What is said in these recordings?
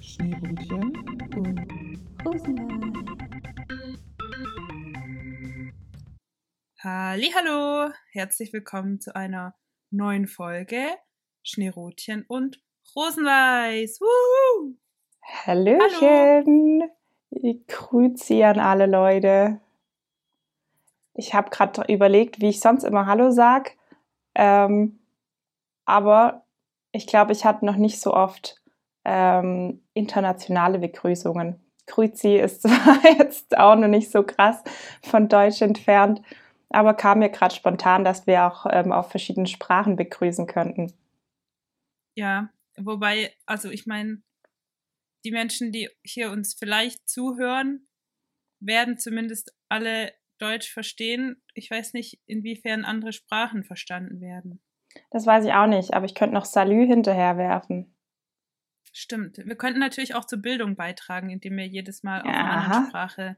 Schneebrötchen und Rosenwein. Hallo, herzlich willkommen zu einer neuen Folge Schneerotchen und Rosenweiß. Woo! Hallöchen. Grüezi an alle Leute. Ich habe gerade überlegt, wie ich sonst immer Hallo sag, ähm, aber ich glaube, ich hatte noch nicht so oft ähm, internationale Begrüßungen. Grüezi ist zwar jetzt auch noch nicht so krass von Deutsch entfernt, aber kam mir gerade spontan, dass wir auch ähm, auf verschiedenen Sprachen begrüßen könnten. Ja, wobei, also ich meine, die Menschen, die hier uns vielleicht zuhören, werden zumindest alle Deutsch verstehen. Ich weiß nicht, inwiefern andere Sprachen verstanden werden. Das weiß ich auch nicht, aber ich könnte noch Salü hinterher werfen. Stimmt. Wir könnten natürlich auch zur Bildung beitragen, indem wir jedes Mal auf Ja. einer anderen Sprache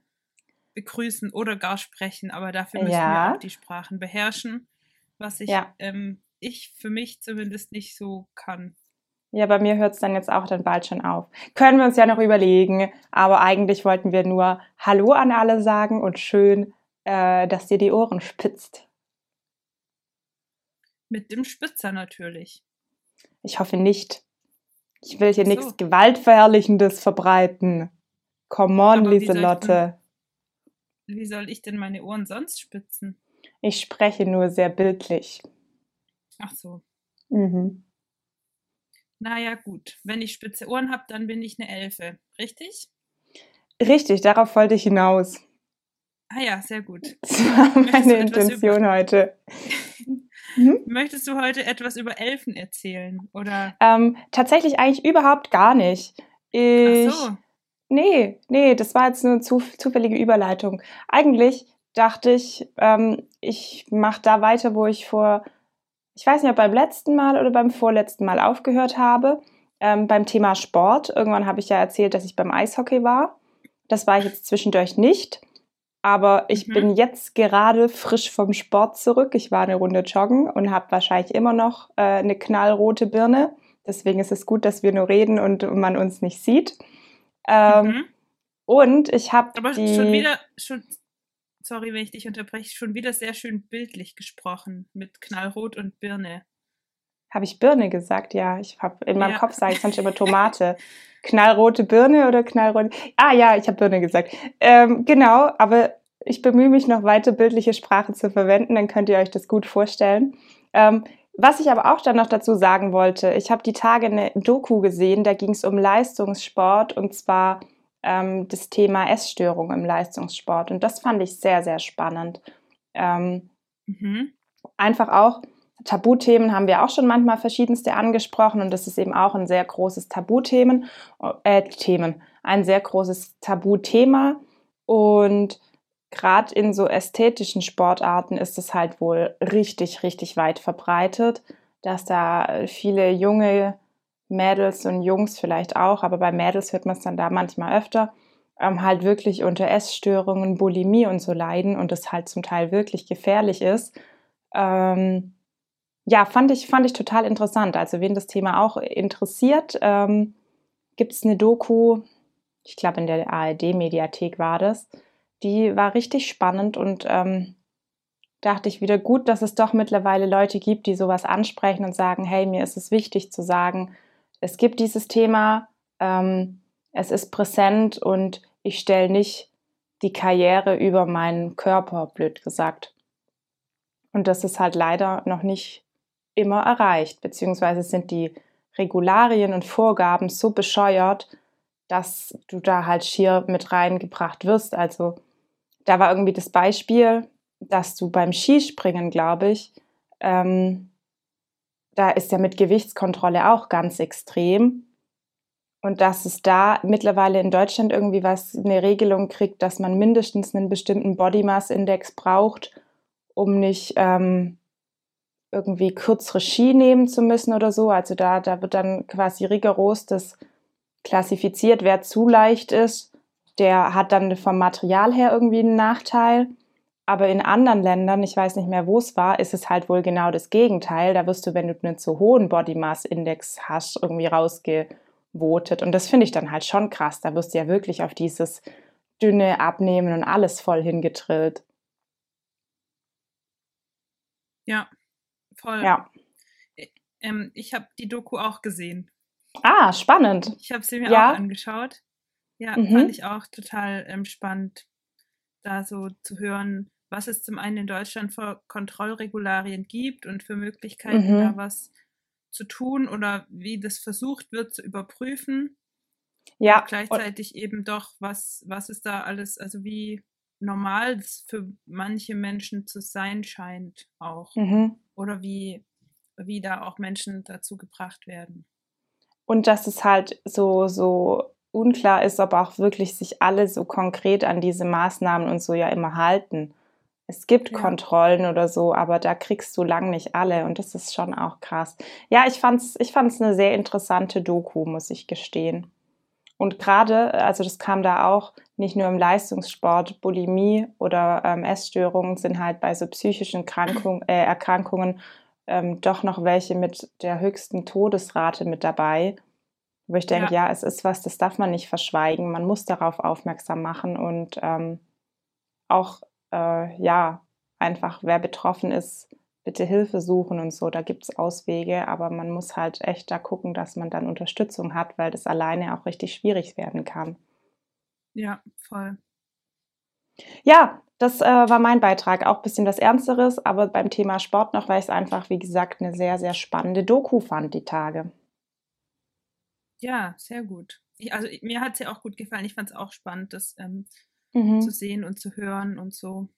begrüßen oder gar sprechen, aber dafür müssen Ja. wir auch die Sprachen beherrschen, was ich, Ja. ähm, ich für mich zumindest nicht so kann. Ja, bei mir hört es dann jetzt auch dann bald schon auf. Können wir uns ja noch überlegen, aber eigentlich wollten wir nur Hallo an alle sagen und schön, äh, dass dir die Ohren spitzt. Mit dem Spitzer natürlich. Ich hoffe nicht. Ich will hier so. nichts Gewaltverherrlichendes verbreiten. Come on, Aber wie soll ich Lieselotte. Wie soll ich denn meine Ohren sonst spitzen? Ich spreche nur sehr bildlich. Ach so. Mhm. Naja, gut. Wenn ich spitze Ohren habe, dann bin ich eine Elfe. Richtig? Richtig, darauf wollte ich hinaus. Ah ja, sehr gut. Das war meine Intention heute. Mhm. Möchtest du heute etwas über Elfen erzählen? Oder. Ähm, tatsächlich eigentlich überhaupt gar nicht. Ich, Ach so. Nee, nee, das war jetzt eine zu, zufällige Überleitung. Eigentlich dachte ich, ähm, ich mache da weiter, wo ich vor, ich weiß nicht, ob beim letzten Mal oder beim vorletzten Mal aufgehört habe, ähm, beim Thema Sport. Irgendwann habe ich ja erzählt, dass ich beim Eishockey war. Das war ich jetzt zwischendurch nicht. Aber ich Mhm. bin jetzt gerade frisch vom Sport zurück. Ich war eine Runde joggen und habe wahrscheinlich immer noch äh, eine knallrote Birne. Deswegen ist es gut, dass wir nur reden und man uns nicht sieht. Ähm, Mhm. Und ich habe Aber die. schon wieder, schon, sorry, wenn ich dich unterbreche, schon wieder sehr schön bildlich gesprochen mit Knallrot und Birne. Habe ich Birne gesagt? Ja, ich habe in meinem Ja. Kopf sage ich sonst immer Tomate. Knallrote Birne oder knallrote? Ah ja, ich habe Birne gesagt. Ähm, genau, aber ich bemühe mich noch weiter bildliche Sprache zu verwenden, dann könnt ihr euch das gut vorstellen. Ähm, was ich aber auch dann noch dazu sagen wollte, ich habe die Tage eine Doku gesehen, da ging es um Leistungssport und zwar ähm, das Thema Essstörung im Leistungssport und das fand ich sehr, sehr spannend. Ähm, Mhm. einfach auch Tabuthemen haben wir auch schon manchmal verschiedenste angesprochen und das ist eben auch ein sehr großes Tabuthemen, äh, Themen, ein sehr großes Tabuthema und gerade in so ästhetischen Sportarten ist es halt wohl richtig, richtig weit verbreitet, dass da viele junge Mädels und Jungs vielleicht auch, aber bei Mädels hört man es dann da manchmal öfter, ähm, halt wirklich unter Essstörungen, Bulimie und so leiden und das halt zum Teil wirklich gefährlich ist. Ähm, ja, fand ich, fand ich total interessant. Also, wen das Thema auch interessiert, ähm, gibt es eine Doku, ich glaube in der ARD-Mediathek war das. Die war richtig spannend und ähm, dachte ich wieder gut, dass es doch mittlerweile Leute gibt, die sowas ansprechen und sagen, hey, mir ist es wichtig zu sagen, es gibt dieses Thema, ähm, es ist präsent und ich stelle nicht die Karriere über meinen Körper, blöd gesagt. Und das ist halt leider noch nicht immer erreicht, beziehungsweise sind die Regularien und Vorgaben so bescheuert, dass du da halt schier mit reingebracht wirst. Also da war irgendwie das Beispiel, dass du beim Skispringen, glaube ich, ähm, da ist ja mit Gewichtskontrolle auch ganz extrem. Und dass es da mittlerweile in Deutschland irgendwie was, eine Regelung kriegt, dass man mindestens einen bestimmten Body Mass Index braucht, um nicht ähm, irgendwie kürzere Ski nehmen zu müssen oder so. Also da, da wird dann quasi rigoros das klassifiziert, wer zu leicht ist, der hat dann vom Material her irgendwie einen Nachteil. Aber in anderen Ländern, ich weiß nicht mehr, wo es war, ist es halt wohl genau das Gegenteil. Da wirst du, wenn du einen zu hohen Body Mass Index hast, irgendwie votet. Und das finde ich dann halt schon krass. Da wirst du ja wirklich auf dieses dünne Abnehmen und alles voll hingetrillt. Ja, voll. Ja. Ähm, ich habe die Doku auch gesehen. Ah, spannend. Ich habe sie mir Ja. auch angeschaut. Ja, Mhm. fand ich auch total ähm, spannend, da so zu hören, was es zum einen in Deutschland für Kontrollregularien gibt und für Möglichkeiten, Mhm. da was zu tun oder wie das versucht wird zu überprüfen. Ja, Und gleichzeitig eben doch, was, was ist da alles, also wie normal es für manche Menschen zu sein scheint auch. und, mhm. Oder wie, wie da auch Menschen dazu gebracht werden. und dass es halt so, so unklar ist, ob auch wirklich sich alle so konkret an diese Maßnahmen und so ja immer halten. Es gibt Ja. Kontrollen oder so, aber da kriegst du lang nicht alle und das ist schon auch krass. Ja, ich fand's, ich fand's eine sehr interessante Doku, muss ich gestehen. Und gerade, also das kam da auch nicht nur im Leistungssport, Bulimie oder ähm, Essstörungen sind halt bei so psychischen Krankung, äh, Erkrankungen ähm, doch noch welche mit der höchsten Todesrate mit dabei. Wo ich denke, ja. es ist was, das darf man nicht verschweigen. Man muss darauf aufmerksam machen und ähm, auch, äh, ja, einfach, wer betroffen ist, bitte Hilfe suchen und so. Da gibt es Auswege, aber man muss halt echt da gucken, dass man dann Unterstützung hat, weil das alleine auch richtig schwierig werden kann. Ja, voll. Ja, das äh, war mein Beitrag. Auch ein bisschen was Ernsteres, aber beim Thema Sport noch, weil ich es einfach, wie gesagt, eine sehr, sehr spannende Doku fand, die Tage. Ja, sehr gut. Ich, also mir hat es ja auch gut gefallen. Ich fand es auch spannend, das ähm, Mhm. zu sehen und zu hören und so.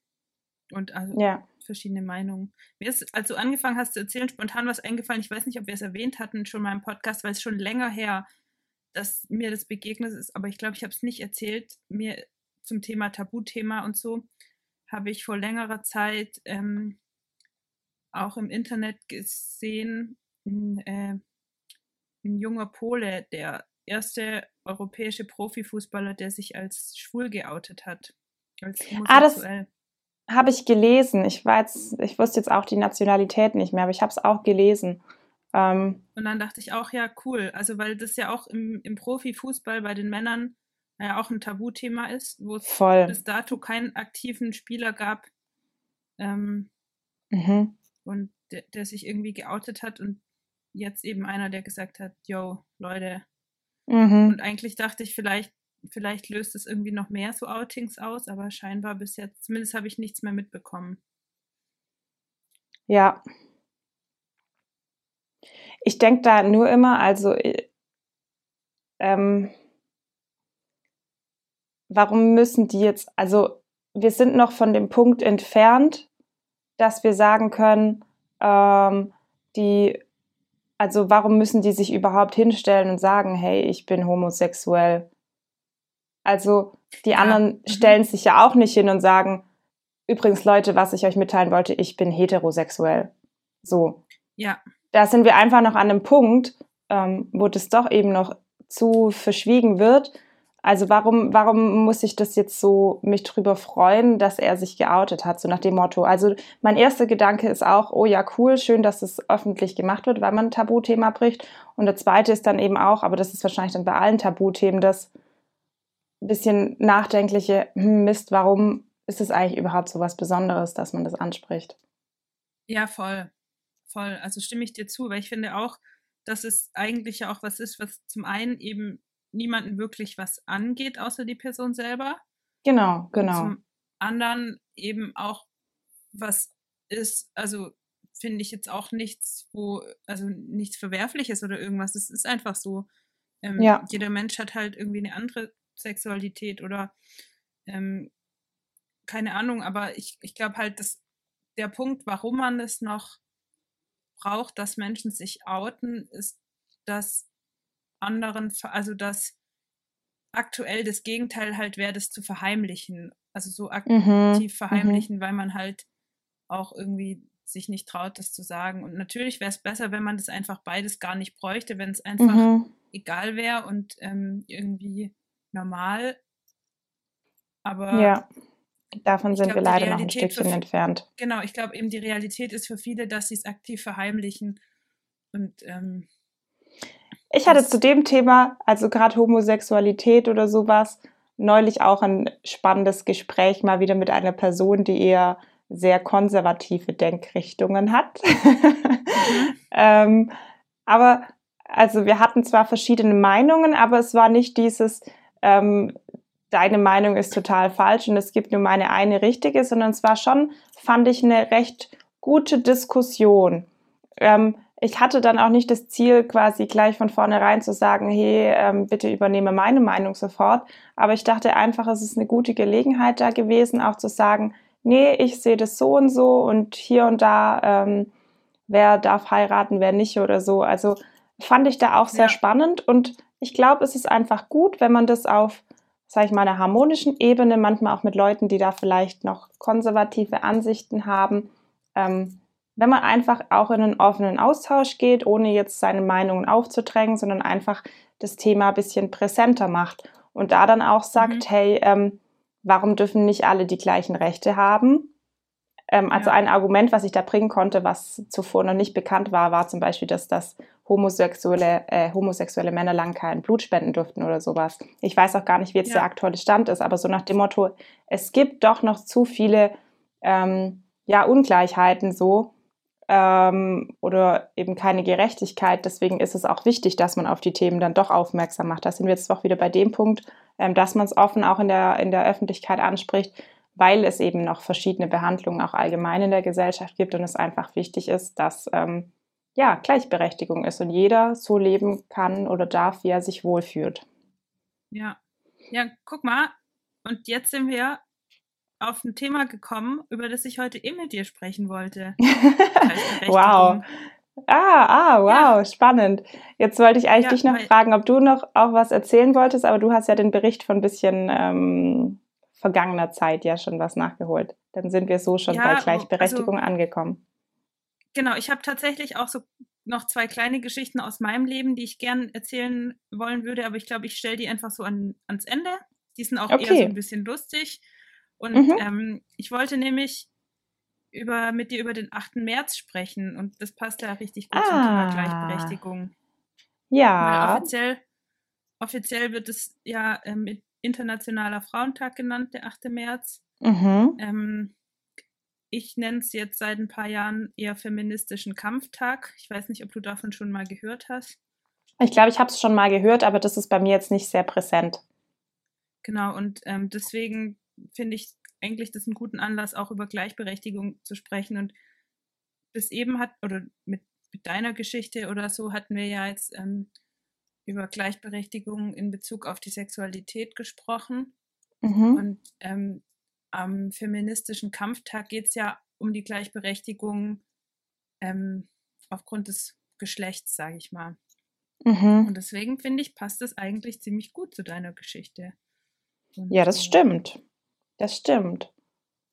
Und also Ja. verschiedene Meinungen. Mir ist, als du angefangen hast zu erzählen, spontan was eingefallen. Ich weiß nicht, ob wir es erwähnt hatten schon mal im Podcast, weil es schon länger her, dass mir das begegnet ist, aber ich glaube, ich habe es nicht erzählt. Mir zum Thema Tabuthema und so habe ich vor längerer Zeit ähm, auch im Internet gesehen, ein, äh, ein junger Pole, der erste europäische Profifußballer, der sich als schwul geoutet hat. Als Ah, das-. Habe ich gelesen. Ich weiß, ich wusste jetzt auch die Nationalität nicht mehr, aber ich habe es auch gelesen. Ähm, Und dann dachte ich auch, ja, cool. Also, weil das ja auch im, im Profifußball bei den Männern ja auch ein Tabuthema ist, wo es bis dato keinen aktiven Spieler gab ähm, Mhm. und der, der sich irgendwie geoutet hat und jetzt eben einer, der gesagt hat, yo, Leute. Mhm. Und eigentlich dachte ich, vielleicht, vielleicht löst es irgendwie noch mehr so Outings aus, aber scheinbar bis jetzt, zumindest habe ich nichts mehr mitbekommen. Ja. Ich denke da nur immer, also äh, ähm, warum müssen die jetzt, also wir sind noch von dem Punkt entfernt, dass wir sagen können, ähm, die, also warum müssen die sich überhaupt hinstellen und sagen, hey, ich bin homosexuell? Also die Ja, anderen mhm. stellen sich ja auch nicht hin und sagen, übrigens Leute, was ich euch mitteilen wollte, ich bin heterosexuell. So, Ja, da sind wir einfach noch an einem Punkt, ähm, wo das doch eben noch zu verschwiegen wird. Also warum, warum muss ich das jetzt so mich drüber freuen, dass er sich geoutet hat, so nach dem Motto. Also mein erster Gedanke ist auch, oh ja, cool, schön, dass es öffentlich gemacht wird, weil man ein Tabuthema bricht. Und der zweite ist dann eben auch, aber das ist wahrscheinlich dann bei allen Tabuthemen, das bisschen nachdenkliche, hm, Mist, warum ist es eigentlich überhaupt so was Besonderes, dass man das anspricht? Ja, voll. Voll. Also stimme ich dir zu, weil ich finde auch, dass es eigentlich ja auch was ist, was zum einen eben niemanden wirklich was angeht, außer die Person selber. Genau, Und genau. zum anderen eben auch was ist, also finde ich jetzt auch nichts, wo, also nichts Verwerfliches oder irgendwas. Es ist einfach so. Ähm, Ja. Jeder Mensch hat halt irgendwie eine andere Sexualität oder ähm, keine Ahnung, aber ich, ich glaube halt, dass der Punkt, warum man es noch braucht, dass Menschen sich outen, ist, dass anderen, also dass aktuell das Gegenteil halt wäre, das zu verheimlichen. Also so Mhm, aktiv verheimlichen, weil man halt auch irgendwie sich nicht traut, das zu sagen. Und natürlich wäre es besser, wenn man das einfach beides gar nicht bräuchte, wenn es einfach Mhm. egal wäre und ähm, irgendwie normal. Aber Ja, davon sind glaub, wir leider noch ein Stückchen für- entfernt. genau, ich glaube eben, die Realität ist für viele, dass sie es aktiv verheimlichen. Und ähm, Ich hatte zu dem Thema, also gerade Homosexualität oder sowas, neulich auch ein spannendes Gespräch mal wieder mit einer Person, die eher sehr konservative Denkrichtungen hat. Mhm. ähm, aber also wir hatten zwar verschiedene Meinungen, aber es war nicht dieses, ähm, deine Meinung ist total falsch und es gibt nur meine eine richtige, sondern es war schon, fand ich, eine recht gute Diskussion. Ähm, ich hatte dann auch nicht das Ziel, quasi gleich von vornherein zu sagen, hey, ähm, bitte übernehme meine Meinung sofort. Aber ich dachte einfach, es ist eine gute Gelegenheit da gewesen, auch zu sagen, nee, ich sehe das so und so und hier und da, ähm, wer darf heiraten, wer nicht oder so. Also fand ich da auch sehr ja. spannend und ich glaube, es ist einfach gut, wenn man das auf, sage ich mal, einer harmonischen Ebene, manchmal auch mit Leuten, die da vielleicht noch konservative Ansichten haben, ähm, wenn man einfach auch in einen offenen Austausch geht, ohne jetzt seine Meinungen aufzudrängen, sondern einfach das Thema ein bisschen präsenter macht und da dann auch sagt, mhm. hey, ähm, warum dürfen nicht alle die gleichen Rechte haben? Ähm, also ja. ein Argument, was ich da bringen konnte, was zuvor noch nicht bekannt war, war zum Beispiel, dass das homosexuelle, äh, homosexuelle Männer lang kein Blut spenden durften oder sowas. Ich weiß auch gar nicht, wie jetzt ja. der aktuelle Stand ist, aber so nach dem Motto, es gibt doch noch zu viele ähm, ja, Ungleichheiten so ähm, oder eben keine Gerechtigkeit. Deswegen ist es auch wichtig, dass man auf die Themen dann doch aufmerksam macht. Da sind wir jetzt doch wieder bei dem Punkt, ähm, dass man es offen auch in der, in der Öffentlichkeit anspricht, weil es eben noch verschiedene Behandlungen auch allgemein in der Gesellschaft gibt und es einfach wichtig ist, dass ähm, ja, Gleichberechtigung ist und jeder so leben kann oder darf, wie er sich wohlfühlt. Ja, ja, guck mal, und jetzt sind wir auf ein Thema gekommen, über das ich heute eh mit dir sprechen wollte. wow. Ah, ah, wow, ja. spannend. Jetzt wollte ich eigentlich ja, dich noch fragen, ob du noch auch was erzählen wolltest, aber du hast ja den Bericht von ein bisschen ähm, vergangener Zeit ja schon was nachgeholt. Dann sind wir so schon ja, bei also Gleichberechtigung also, angekommen. Genau, ich habe tatsächlich auch so noch zwei kleine Geschichten aus meinem Leben, die ich gern erzählen wollen würde, aber ich glaube, ich stelle die einfach so an, ans Ende. Die sind auch okay. eher so ein bisschen lustig. Und mhm. ähm, ich wollte nämlich über, mit dir über den 8. März sprechen und das passt ja richtig gut ah. zum Thema ah. Gleichberechtigung. Ja. Weil offiziell, offiziell wird es ja ähm, Internationaler Frauentag genannt, der 8. März. Mhm. Ähm, ich nenne es jetzt seit ein paar Jahren eher feministischen Kampftag. Ich weiß nicht, ob du davon schon mal gehört hast. Ich glaube, ich habe es schon mal gehört, aber das ist bei mir jetzt nicht sehr präsent. Genau, und ähm, deswegen finde ich eigentlich das einen guten Anlass, auch über Gleichberechtigung zu sprechen. Und bis eben hat, oder mit, mit deiner Geschichte oder so, hatten wir ja jetzt ähm, über Gleichberechtigung in Bezug auf die Sexualität gesprochen. Mhm. Und ähm, am feministischen Kampftag geht es ja um die Gleichberechtigung ähm, aufgrund des Geschlechts, sage ich mal. Mhm. Und deswegen finde ich, passt das eigentlich ziemlich gut zu deiner Geschichte. Und ja, das stimmt. Das stimmt.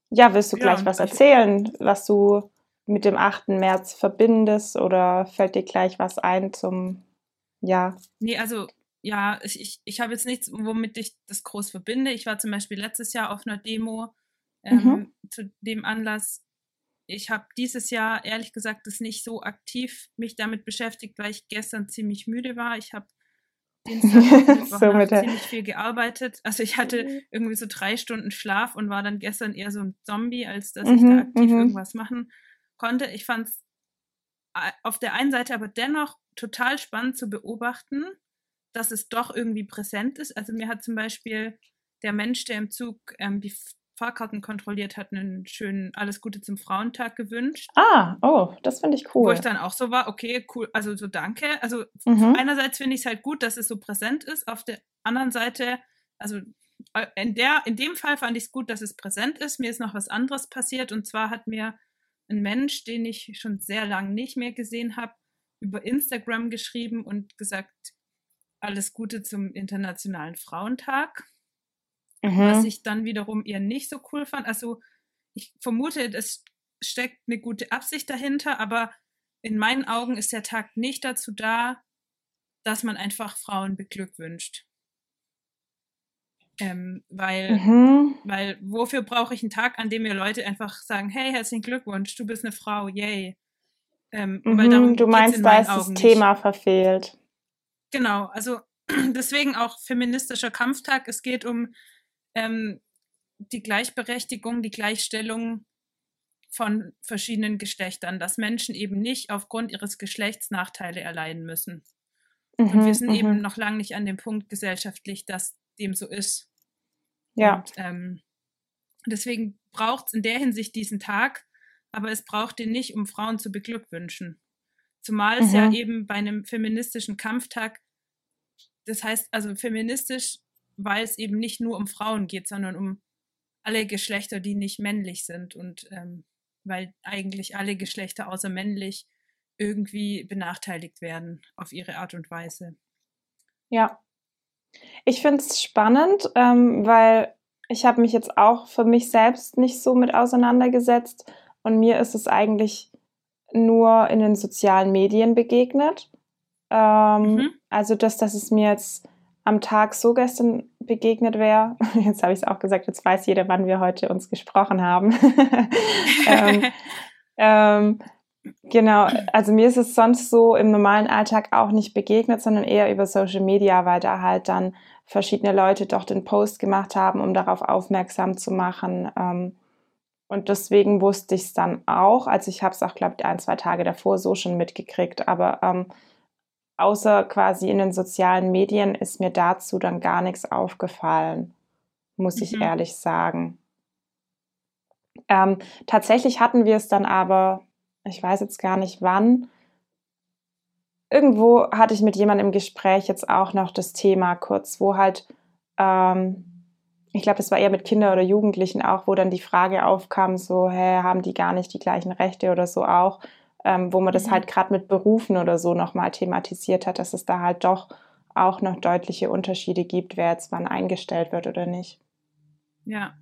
Ja, willst du gleich ja, was erzählen, was du mit dem 8. März verbindest oder fällt dir gleich was ein zum, ja? Nee, also ja, ich, ich habe jetzt nichts, womit ich das groß verbinde. Ich war zum Beispiel letztes Jahr auf einer Demo ähm, mhm. zu dem Anlass. Ich habe dieses Jahr ehrlich gesagt das nicht so aktiv mich damit beschäftigt, weil ich gestern ziemlich müde war. Ich habe so mit ziemlich viel gearbeitet. Also ich hatte mhm. irgendwie so drei Stunden Schlaf und war dann gestern eher so ein Zombie, als dass ich da mhm, aktiv mhm. irgendwas machen konnte. Ich fand es äh, auf der einen Seite aber dennoch total spannend zu beobachten, dass es doch irgendwie präsent ist. Also mir hat zum Beispiel der Mensch, der im Zug ähm, die Fahrkarten kontrolliert hat, einen schönen Alles Gute zum Frauentag gewünscht. Ah, oh, das finde ich cool. Wo ich dann auch so war, okay, cool, also so danke. Also mhm. einerseits finde ich es halt gut, dass es so präsent ist, auf der anderen Seite, also äh, in, der, in dem Fall fand ich es gut, dass es präsent ist. Mir ist noch was anderes passiert und zwar hat mir ein Mensch, den ich schon sehr lange nicht mehr gesehen habe, über Instagram geschrieben und gesagt, alles Gute zum Internationalen Frauentag. Mhm. Was ich dann wiederum eher nicht so cool fand. Also ich vermute, es steckt eine gute Absicht dahinter, aber in meinen Augen ist der Tag nicht dazu da, dass man einfach Frauen beglückwünscht. Ähm, weil, mhm. weil wofür brauche ich einen Tag, an dem mir Leute einfach sagen, hey, herzlichen Glückwunsch, du bist eine Frau, yay. Ähm, mhm, du meinst, da ist das Augen Thema nicht. verfehlt. Genau, also deswegen auch feministischer Kampftag. Es geht um ähm, die Gleichberechtigung, die Gleichstellung von verschiedenen Geschlechtern, dass Menschen eben nicht aufgrund ihres Geschlechts Nachteile erleiden müssen. Mhm, und wir sind eben mhm. noch lange nicht an dem Punkt gesellschaftlich, dass dem so ist. Ja. Und, ähm, deswegen braucht es in der Hinsicht diesen Tag, aber es braucht den nicht, um Frauen zu beglückwünschen. Zumal es mhm. ja eben bei einem feministischen Kampftag, das heißt also feministisch, weil es eben nicht nur um Frauen geht, sondern um alle Geschlechter, die nicht männlich sind und ähm, weil eigentlich alle Geschlechter außer männlich irgendwie benachteiligt werden auf ihre Art und Weise. Ja, ich finde es spannend, ähm, weil ich habe mich jetzt auch für mich selbst nicht so mit auseinandergesetzt und mir ist es eigentlich nur in den sozialen Medien begegnet. Ähm, mhm. Also das, dass es mir jetzt am Tag so gestern begegnet wäre, jetzt habe ich es auch gesagt, jetzt weiß jeder, wann wir heute uns gesprochen haben. ähm, ähm, genau, also mir ist es sonst so im normalen Alltag auch nicht begegnet, sondern eher über Social Media, weil da halt dann verschiedene Leute doch den Post gemacht haben, um darauf aufmerksam zu machen. Ähm, und deswegen wusste ich es dann auch. Also ich habe es auch, glaube ich, ein, zwei Tage davor so schon mitgekriegt. Aber ähm, außer quasi in den sozialen Medien ist mir dazu dann gar nichts aufgefallen, muss ich mhm. ehrlich sagen. Ähm, tatsächlich hatten wir es dann aber, ich weiß jetzt gar nicht wann, irgendwo hatte ich mit jemandem im Gespräch jetzt auch noch das Thema kurz, wo halt, ähm, ich glaube, es war eher mit Kindern oder Jugendlichen auch, wo dann die Frage aufkam, so, hä, haben die gar nicht die gleichen Rechte oder so auch ähm, wo man das mhm. halt gerade mit Berufen oder so nochmal thematisiert hat, dass es da halt doch auch noch deutliche Unterschiede gibt, wer jetzt wann eingestellt wird oder nicht. Ja.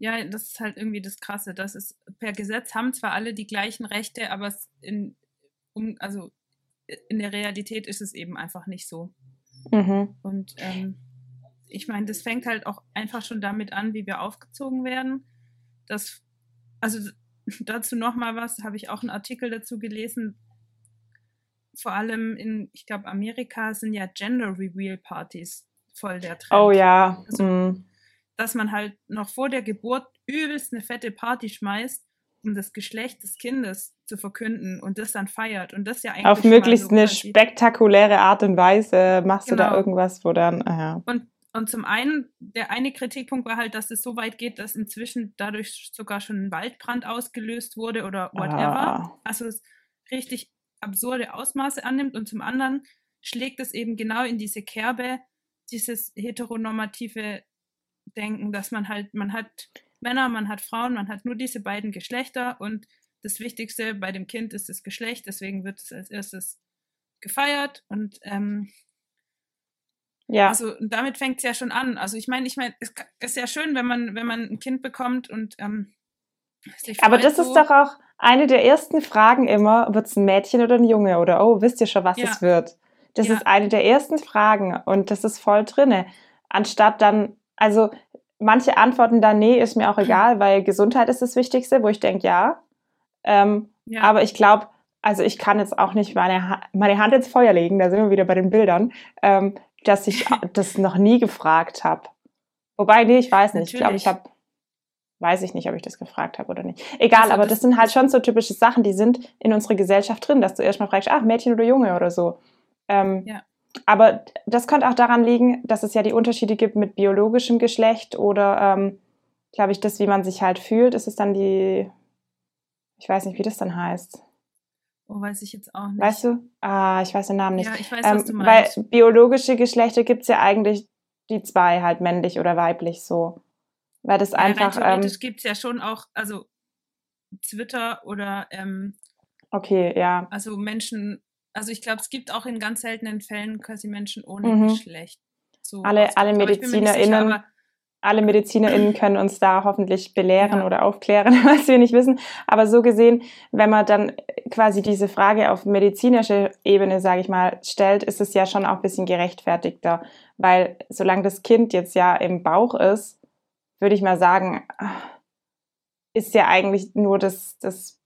Ja, das ist halt irgendwie das Krasse. Das ist per Gesetz haben zwar alle die gleichen Rechte, aber in, um, also in der Realität ist es eben einfach nicht so. Mhm. Und ähm, ich meine, das fängt halt auch einfach schon damit an, wie wir aufgezogen werden. Das, also dazu noch mal was, habe ich auch einen Artikel dazu gelesen. Vor allem in, ich glaube, Amerika sind ja Gender Reveal Partys voll der Trend. Oh ja. Also, mm. Dass man halt noch vor der Geburt übelst eine fette Party schmeißt, um das Geschlecht des Kindes zu verkünden und das dann feiert. Und das ja eigentlich. Auf möglichst so eine spektakuläre Art und Weise machst genau. du da genau. irgendwas, wo dann. Aha. Und und zum einen, der eine Kritikpunkt war halt, dass es so weit geht, dass inzwischen dadurch sogar schon ein Waldbrand ausgelöst wurde oder whatever. Ah. Also es richtig absurde Ausmaße annimmt. Und zum anderen schlägt es eben genau in diese Kerbe, dieses heteronormative Denken, dass man halt, man hat Männer, man hat Frauen, man hat nur diese beiden Geschlechter und das Wichtigste bei dem Kind ist das Geschlecht, deswegen wird es als erstes gefeiert und ähm, ja. Also damit fängt es ja schon an. Also ich meine, ich meine, es ist ja schön, wenn man, wenn man ein Kind bekommt und ähm, Aber das so. ist doch auch eine der ersten Fragen immer, wird es ein Mädchen oder ein Junge? Oder oh, wisst ihr schon, was ja. es wird? Das ja. ist eine der ersten Fragen und das ist voll drinne. Anstatt dann, also manche antworten dann, nee, ist mir auch egal, weil Gesundheit ist das Wichtigste, wo ich denke, ja. Ähm, ja. Aber ich glaube, also ich kann jetzt auch nicht meine, ha meine Hand ins Feuer legen, da sind wir wieder bei den Bildern. Ähm, dass ich das noch nie gefragt habe. Wobei, nee, ich weiß nicht. Natürlich. Ich glaube, ich habe, weiß ich nicht, ob ich das gefragt habe oder nicht. Egal, also, aber das, das sind halt schon so typische Sachen, die sind in unserer Gesellschaft drin, dass du erstmal fragst, ach, Mädchen oder Junge oder so. Ähm, ja. Aber das könnte auch daran liegen, dass es ja die Unterschiede gibt mit biologischem Geschlecht oder, ähm, glaube ich, das, wie man sich halt fühlt. Ist es dann die, ich weiß nicht, wie das dann heißt. Oh, weiß ich jetzt auch nicht. Weißt du? Ah, ich weiß den Namen nicht. Ja, ich weiß, ähm, was du meinst. Weil biologische Geschlechter gibt es ja eigentlich die zwei, halt männlich oder weiblich so. Weil das ja, einfach. Rein theoretisch ähm, gibt es ja schon auch, also Twitter oder. Ähm, okay, ja. Also Menschen, also ich glaube, es gibt auch in ganz seltenen Fällen quasi Menschen ohne mhm. Geschlecht. So alle, alle MedizinerInnen alle MedizinerInnen können uns da hoffentlich belehren ja. oder aufklären, was wir nicht wissen. Aber so gesehen, wenn man dann quasi diese Frage auf medizinischer Ebene, sage ich mal, stellt, ist es ja schon auch ein bisschen gerechtfertigter. Weil solange das Kind jetzt ja im Bauch ist, würde ich mal sagen, ist ja eigentlich nur das, das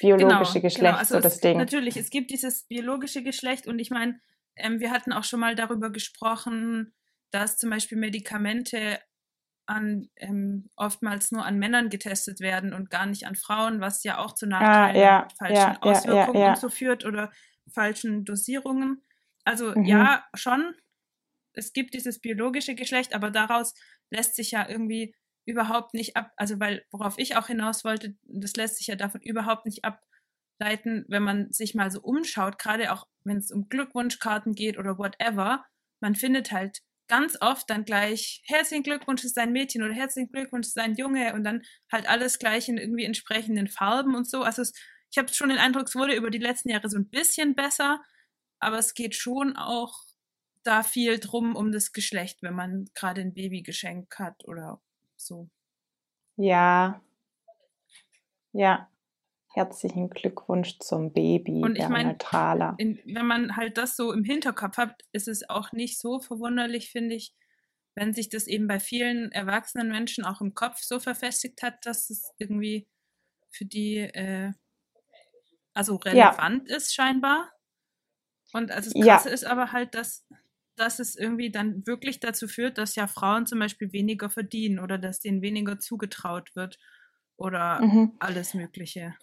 biologische genau, Geschlecht genau. Also so das es, Ding. Natürlich, es gibt dieses biologische Geschlecht und ich meine, ähm, wir hatten auch schon mal darüber gesprochen, dass zum Beispiel Medikamente an, ähm, oftmals nur an Männern getestet werden und gar nicht an Frauen, was ja auch zu Ah, Nachteilen, ja, falschen ja, Auswirkungen ja. und so führt oder falschen Dosierungen. Also Mhm. ja, schon, es gibt dieses biologische Geschlecht, aber daraus lässt sich ja irgendwie überhaupt nicht ab, also weil, worauf ich auch hinaus wollte, das lässt sich ja davon überhaupt nicht ableiten, wenn man sich mal so umschaut, gerade auch wenn es um Glückwunschkarten geht oder whatever, man findet halt ganz oft dann gleich herzlichen Glückwunsch ist ein Mädchen oder herzlichen Glückwunsch ist ein Junge und dann halt alles gleich in irgendwie entsprechenden Farben und so. Also es, ich habe schon den Eindruck, es wurde über die letzten Jahre so ein bisschen besser, aber es geht schon auch da viel drum um das Geschlecht, wenn man gerade ein Babygeschenk hat oder so. Ja. Ja. Herzlichen Glückwunsch zum Baby, Und ich wäre mein, neutraler. In, wenn man halt das so im Hinterkopf hat, ist es auch nicht so verwunderlich, finde ich, wenn sich das eben bei vielen erwachsenen Menschen auch im Kopf so verfestigt hat, dass es irgendwie für die äh, also relevant ist scheinbar. Und also das Ja. Krasse ist aber halt, dass, dass es irgendwie dann wirklich dazu führt, dass ja Frauen zum Beispiel weniger verdienen oder dass denen weniger zugetraut wird oder Mhm. alles Mögliche.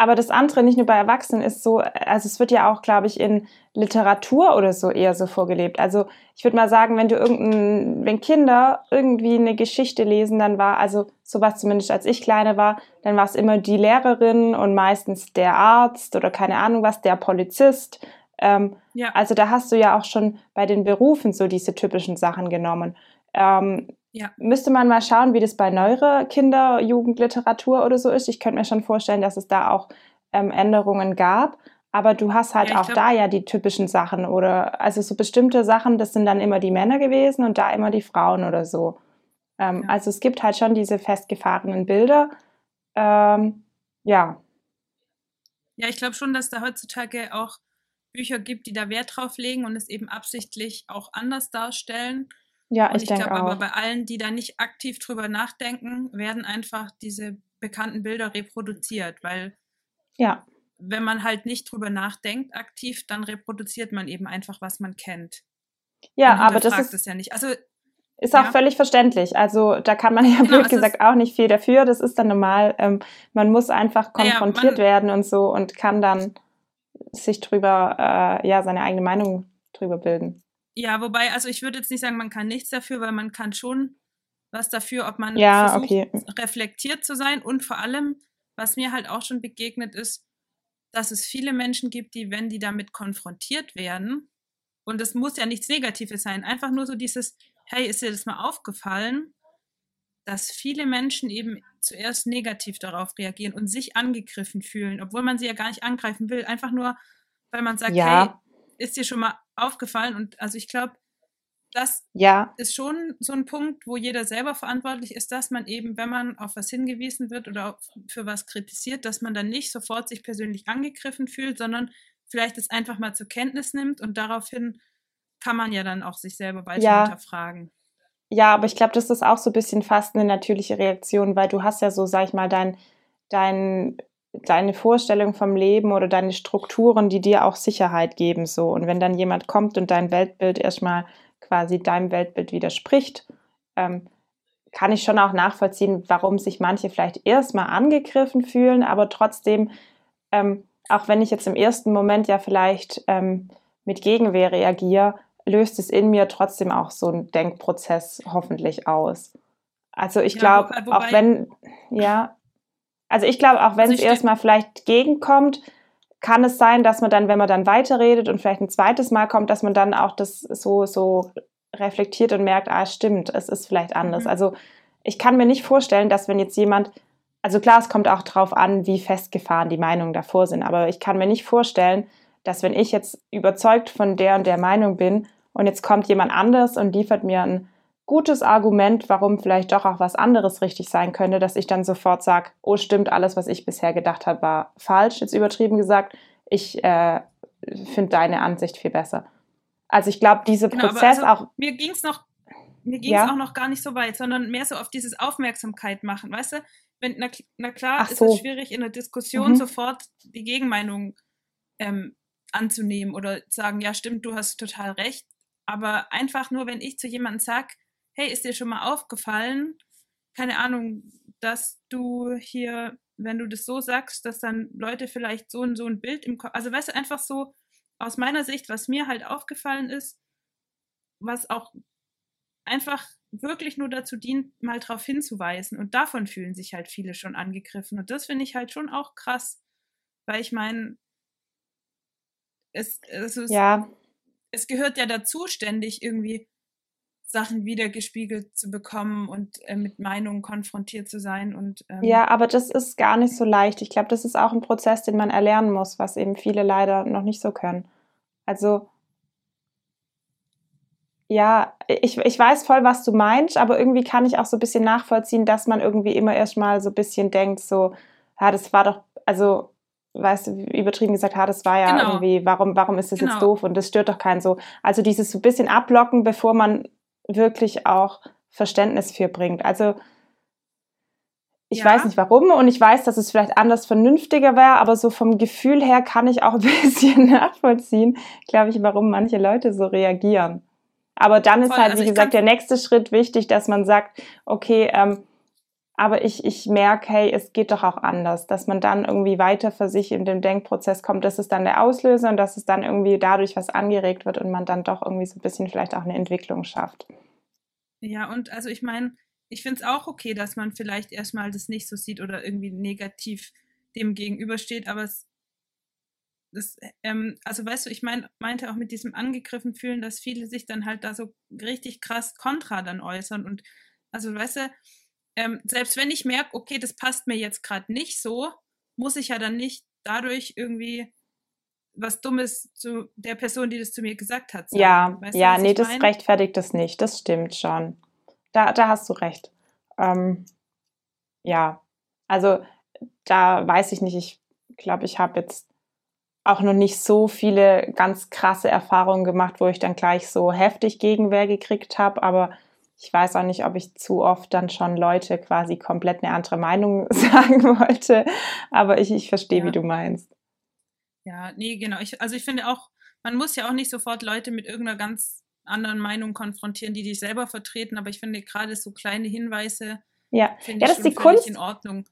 Aber das andere, nicht nur bei Erwachsenen, ist so, also es wird ja auch, glaube ich, in Literatur oder so eher so vorgelebt. Also ich würde mal sagen, wenn du irgendein, wenn Kinder irgendwie eine Geschichte lesen, dann war, also sowas zumindest als ich kleine war, dann war es immer die Lehrerin und meistens der Arzt oder keine Ahnung was, der Polizist. Ähm, Ja. also da hast du ja auch schon bei den Berufen so diese typischen Sachen genommen. Ähm, Ja. Müsste man mal schauen, wie das bei neuere Kinder-, Jugendliteratur oder so ist. Ich könnte mir schon vorstellen, dass es da auch ähm, Änderungen gab. Aber du hast halt Ja, auch glaub- da ja die typischen Sachen oder also so bestimmte Sachen, das sind dann immer die Männer gewesen und da immer die Frauen oder so. Ähm, Ja. Also es gibt halt schon diese festgefahrenen Bilder. Ähm, ja, Ja, ich glaube schon, dass da heutzutage auch Bücher gibt, die da Wert drauf legen und es eben absichtlich auch anders darstellen. Ja, und ich ich denke glaube aber auch. bei allen, die da nicht aktiv drüber nachdenken, werden einfach diese bekannten Bilder reproduziert, weil Ja, wenn man halt nicht drüber nachdenkt aktiv, dann reproduziert man eben einfach, was man kennt. ja, Man aber das ist, es ja nicht. Also Ist auch Ja. völlig verständlich. Also da kann man ja Genau, blöd gesagt auch nicht viel dafür. Das ist dann normal. Ähm, man muss einfach konfrontiert man- werden und so und kann dann sich drüber, äh, ja, seine eigene Meinung drüber bilden. Ja, wobei, also ich würde jetzt nicht sagen, man kann nichts dafür, weil man kann schon was dafür, ob man Ja, versucht, okay. reflektiert zu sein und vor allem, was mir halt auch schon begegnet ist, dass es viele Menschen gibt, die, wenn die damit konfrontiert werden, und es muss ja nichts Negatives sein, einfach nur so dieses, hey, ist dir das mal aufgefallen, dass viele Menschen eben zuerst negativ darauf reagieren und sich angegriffen fühlen, obwohl man sie ja gar nicht angreifen will, einfach nur, weil man sagt, Ja. hey, ist dir schon mal aufgefallen? Und also ich glaube, das Ja, ist schon so ein Punkt, wo jeder selber verantwortlich ist, dass man eben, wenn man auf was hingewiesen wird oder für was kritisiert, dass man dann nicht sofort sich persönlich angegriffen fühlt, sondern vielleicht es einfach mal zur Kenntnis nimmt und daraufhin kann man ja dann auch sich selber weiter Ja. hinterfragen. ja, aber ich glaube, das ist auch so ein bisschen fast eine natürliche Reaktion, weil du hast ja so, sag ich mal, dein, dein, deine Vorstellung vom Leben oder deine Strukturen, die dir auch Sicherheit geben. So. Und wenn dann jemand kommt und dein Weltbild erstmal quasi deinem Weltbild widerspricht, ähm, kann ich schon auch nachvollziehen, warum sich manche vielleicht erstmal angegriffen fühlen, aber trotzdem, ähm, auch wenn ich jetzt im ersten Moment ja vielleicht ähm, mit Gegenwehr reagiere, löst es in mir trotzdem auch so einen Denkprozess hoffentlich aus. Also ich Ja, glaube, auch wenn, ja, also ich glaube, auch wenn Also es erstmal vielleicht gegenkommt, kann es sein, dass man dann, wenn man dann weiterredet und vielleicht ein zweites Mal kommt, dass man dann auch das so, so reflektiert und merkt, ah, stimmt, es ist vielleicht anders. Mhm. Also ich kann mir nicht vorstellen, dass wenn jetzt jemand, also klar, es kommt auch drauf an, wie festgefahren die Meinungen davor sind, aber ich kann mir nicht vorstellen, dass wenn ich jetzt überzeugt von der und der Meinung bin und jetzt kommt jemand anders und liefert mir ein gutes Argument, warum vielleicht doch auch was anderes richtig sein könnte, dass ich dann sofort sage, oh stimmt, alles, was ich bisher gedacht habe, war falsch, jetzt übertrieben gesagt, ich äh, finde deine Ansicht viel besser. Also ich glaube, dieser Genau, Prozess also, auch, mir ging es noch, mir Ja. auch noch gar nicht so weit, sondern mehr so auf dieses Aufmerksamkeit machen, weißt du? wenn, na, na klar Ach ist so. es schwierig, in der Diskussion Mhm. sofort die Gegenmeinung ähm, anzunehmen oder sagen, ja, stimmt, du hast total recht. Aber einfach nur, wenn ich zu jemandem sag, hey, ist dir schon mal aufgefallen, keine Ahnung, dass du hier, wenn du das so sagst, dass dann Leute vielleicht so und so ein Bild im Kopf, also weißt du, einfach so aus meiner Sicht, was mir halt aufgefallen ist, was auch einfach wirklich nur dazu dient, mal darauf hinzuweisen. Und davon fühlen sich halt viele schon angegriffen. Und das finde ich halt schon auch krass, weil ich meine, es, es, Ja, es gehört ja dazu, ständig irgendwie Sachen wiedergespiegelt zu bekommen und äh, mit Meinungen konfrontiert zu sein. Und ähm, ja, aber das ist gar nicht so leicht. Ich glaube, das ist auch ein Prozess, den man erlernen muss, was eben viele leider noch nicht so können. Also, ja, ich, ich weiß voll, was du meinst, aber irgendwie kann ich auch so ein bisschen nachvollziehen, dass man irgendwie immer erstmal so ein bisschen denkt, so, ja, das war doch, also, weißt du, übertrieben gesagt, ja, das war ja Genau. irgendwie, warum, warum ist das Genau. jetzt doof und das stört doch keinen so. Also dieses so ein bisschen ablocken, bevor man wirklich auch Verständnis für bringt. Also, ich Ja. weiß nicht warum und ich weiß, dass es vielleicht anders vernünftiger wäre, aber so vom Gefühl her kann ich auch ein bisschen nachvollziehen, glaube ich, warum manche Leute so reagieren. Aber dann ist Voll, halt, also wie ich gesagt, der nächste Schritt wichtig, dass man sagt, okay, ähm, aber ich, ich merke, hey, es geht doch auch anders, dass man dann irgendwie weiter für sich in dem Denkprozess kommt, das ist dann der Auslöser und dass es dann irgendwie dadurch was angeregt wird und man dann doch irgendwie so ein bisschen vielleicht auch eine Entwicklung schafft. Ja, und also ich meine, ich finde es auch okay, dass man vielleicht erstmal das nicht so sieht oder irgendwie negativ dem gegenübersteht, aber es das, ähm, also weißt du, ich mein, meinte auch mit diesem angegriffen fühlen, dass viele sich dann halt da so richtig krass kontra dann äußern und also weißt du, ähm, selbst wenn ich merke, okay, das passt mir jetzt gerade nicht so, muss ich ja dann nicht dadurch irgendwie was Dummes zu der Person, die das zu mir gesagt hat. sagen. Ja, Weißt du, ja, was nee, das mein? rechtfertigt das nicht. Das stimmt schon. Da, da hast du recht. Ähm, ja, also da weiß ich nicht. Ich glaube, ich habe jetzt auch noch nicht so viele ganz krasse Erfahrungen gemacht, wo ich dann gleich so heftig Gegenwehr gekriegt habe. Aber ich weiß auch nicht, ob ich zu oft dann schon Leute quasi komplett eine andere Meinung sagen wollte. Aber ich, ich verstehe, Ja. wie du meinst. Ja, nee, genau. Ich, also ich finde auch, man muss ja auch nicht sofort Leute mit irgendeiner ganz anderen Meinung konfrontieren, die dich selber vertreten, aber ich finde gerade so kleine Hinweise Ja, finde Ja, das ist die Kunst. in Ordnung.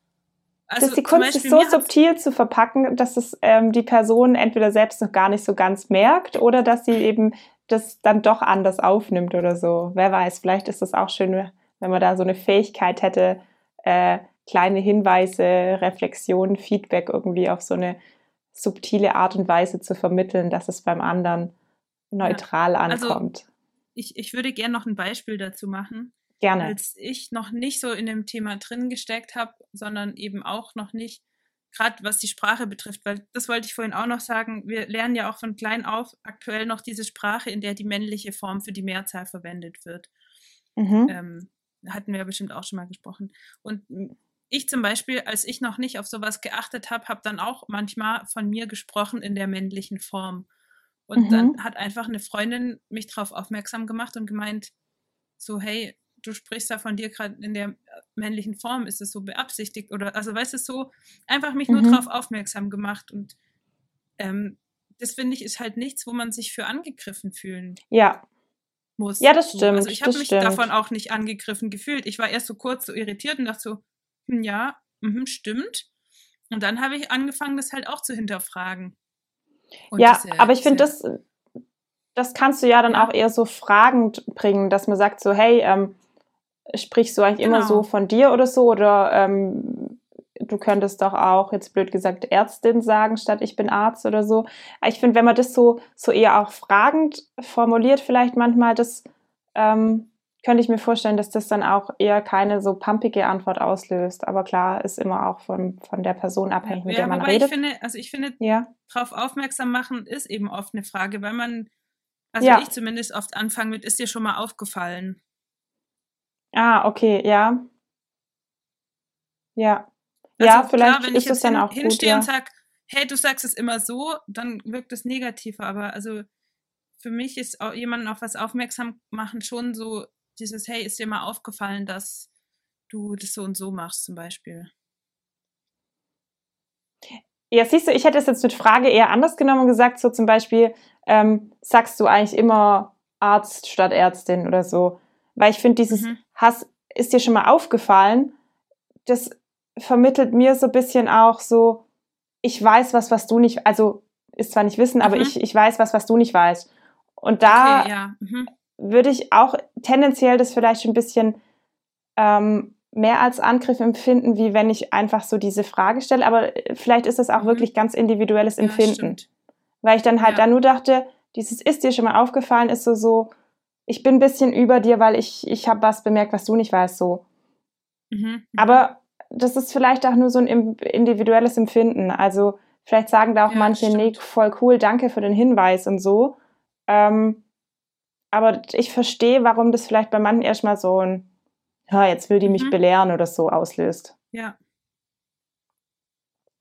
das Also ist die zum Kunst, es Beispiel so mir hat's- subtil zu verpacken, dass es ähm, die Person entweder selbst noch gar nicht so ganz merkt oder dass sie eben das dann doch anders aufnimmt oder so. Wer weiß, vielleicht ist das auch schön, wenn man da so eine Fähigkeit hätte, äh, kleine Hinweise, Reflexionen, Feedback irgendwie auf so eine subtile Art und Weise zu vermitteln, dass es beim anderen neutral Also, ankommt. Ich, ich würde gerne noch ein Beispiel dazu machen. Gerne. als ich noch nicht so in dem Thema drin gesteckt habe, sondern eben auch noch nicht, gerade was die Sprache betrifft, weil das wollte ich vorhin auch noch sagen, wir lernen ja auch von klein auf aktuell noch diese Sprache, in der die männliche Form für die Mehrzahl verwendet wird. Mhm. Ähm, hatten wir ja bestimmt auch schon mal gesprochen. Und ich zum Beispiel, als ich noch nicht auf sowas geachtet habe, habe dann auch manchmal von mir gesprochen in der männlichen Form. Und Mhm. dann hat einfach eine Freundin mich darauf aufmerksam gemacht und gemeint, so, hey, du sprichst da von dir gerade in der männlichen Form, ist es so beabsichtigt oder, also weißt du, so einfach mich nur Mhm. darauf aufmerksam gemacht und ähm, das finde ich ist halt nichts, wo man sich für angegriffen fühlen Ja, muss. Ja, das stimmt, Also ich habe mich stimmt. davon auch nicht angegriffen gefühlt. Ich war erst so kurz so irritiert und dachte so, hm, ja, mhm, stimmt. Und dann habe ich angefangen, das halt auch zu hinterfragen. Und ja, diese- aber ich finde, das, das kannst du ja dann Ja. auch eher so fragend bringen, dass man sagt so, hey, ähm, sprichst du eigentlich immer Genau. so von dir oder so? Oder ähm, du könntest doch auch, jetzt blöd gesagt, Ärztin sagen, statt ich bin Arzt oder so. Ich finde, wenn man das so, so eher auch fragend formuliert, vielleicht manchmal, das ähm, könnte ich mir vorstellen, dass das dann auch eher keine so pumpige Antwort auslöst. Aber klar, ist immer auch von, von der Person abhängig, mit ja, der man wobei redet. ich finde, also ich finde, ja. darauf aufmerksam machen ist eben oft eine Frage, weil man, also Ja. ich zumindest oft anfange mit, ist dir schon mal aufgefallen? Ah, okay, ja. Ja. Also ja, vielleicht klar, wenn ist es jetzt dann auch gut, hinstehe ja. und sag, hey, du sagst es immer so, dann wirkt es negativer. Aber also für mich ist auch jemanden auf was aufmerksam machen schon so dieses, hey, ist dir mal aufgefallen, dass du das so und so machst zum Beispiel. Ja, siehst du, ich hätte es jetzt mit Frage eher anders genommen und gesagt, so zum Beispiel, ähm, sagst du eigentlich immer Arzt statt Ärztin oder so. Weil ich finde, dieses Mhm. Hass ist dir schon mal aufgefallen, das vermittelt mir so ein bisschen auch so, ich weiß was, was du nicht, also ist zwar nicht wissen, aber Mhm. ich, ich weiß was, was du nicht weißt. Und da Okay, ja. Mhm. würde ich auch tendenziell das vielleicht schon ein bisschen ähm, mehr als Angriff empfinden, wie wenn ich einfach so diese Frage stelle. Aber äh, vielleicht ist das auch Mhm. wirklich ganz individuelles Ja, Empfinden. stimmt. Weil ich dann halt Ja. da nur dachte, dieses ist dir schon mal aufgefallen, ist so, so, ich bin ein bisschen über dir, weil ich, ich habe was bemerkt, was du nicht weißt, so. Mhm. mhm. Aber das ist vielleicht auch nur so ein individuelles Empfinden. Also vielleicht sagen da auch Ja, manche, nee, voll cool, danke für den Hinweis und so. Ähm, aber ich verstehe, warum das vielleicht bei manchen erstmal so ein, ja, jetzt will die mich Mhm. belehren oder so auslöst. Ja.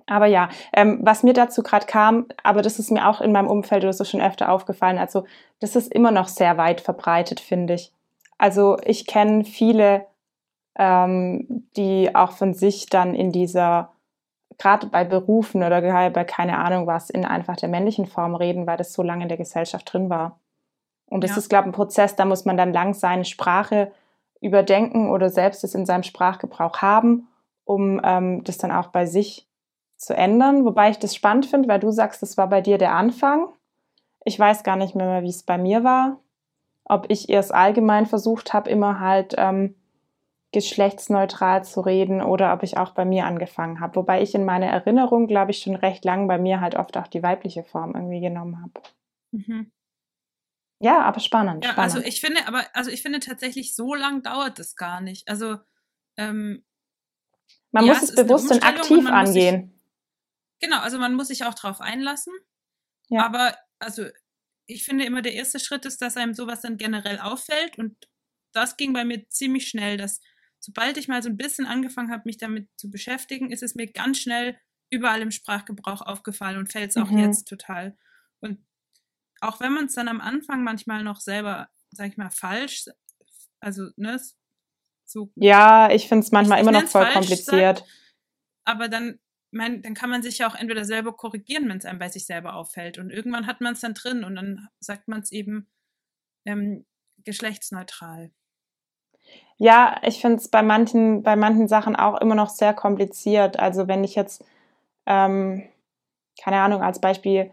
Aber ja, ähm, was mir dazu gerade kam, aber das ist mir auch in meinem Umfeld oder so schon öfter aufgefallen, also das ist immer noch sehr weit verbreitet, finde ich. Also ich kenne viele, ähm, die auch von sich dann in dieser, gerade bei Berufen oder bei keine Ahnung was, in einfach der männlichen Form reden, weil das so lange in der Gesellschaft drin war. Und das Ja. ist, glaube ich, ein Prozess, da muss man dann lang seine Sprache überdenken oder selbst es in seinem Sprachgebrauch haben, um ähm, das dann auch bei sich zu ändern. Wobei ich das spannend finde, weil du sagst, das war bei dir der Anfang. Ich weiß gar nicht mehr, wie es bei mir war. Ob ich erst allgemein versucht habe, immer halt ähm, geschlechtsneutral zu reden oder ob ich auch bei mir angefangen habe. Wobei ich in meiner Erinnerung, glaube ich, schon recht lang bei mir halt oft auch die weibliche Form irgendwie genommen habe. Mhm. Ja, aber spannend. Ja, spannend. also ich finde, aber also ich finde tatsächlich, so lang dauert das gar nicht. Also ähm, man ja, muss es es bewusst und und aktiv sich- angehen. Genau, also man muss sich auch drauf einlassen. Ja. Aber also ich finde immer, der erste Schritt ist, dass einem sowas dann generell auffällt. Und das ging bei mir ziemlich schnell, dass sobald ich mal so ein bisschen angefangen habe, mich damit zu beschäftigen, ist es mir ganz schnell überall im Sprachgebrauch aufgefallen und fällt es auch Mhm. jetzt total. Und auch wenn man es dann am Anfang manchmal noch selber, sag ich mal, falsch, also ne, so Ja, ich finde es manchmal immer noch voll kompliziert. aber dann, mein, dann kann man sich ja auch entweder selber korrigieren, wenn es einem bei sich selber auffällt. Und irgendwann hat man es dann drin und dann sagt man es eben ähm, geschlechtsneutral. Ja, ich finde es bei manchen, bei manchen Sachen auch immer noch sehr kompliziert. Also wenn ich jetzt, ähm, keine Ahnung, als Beispiel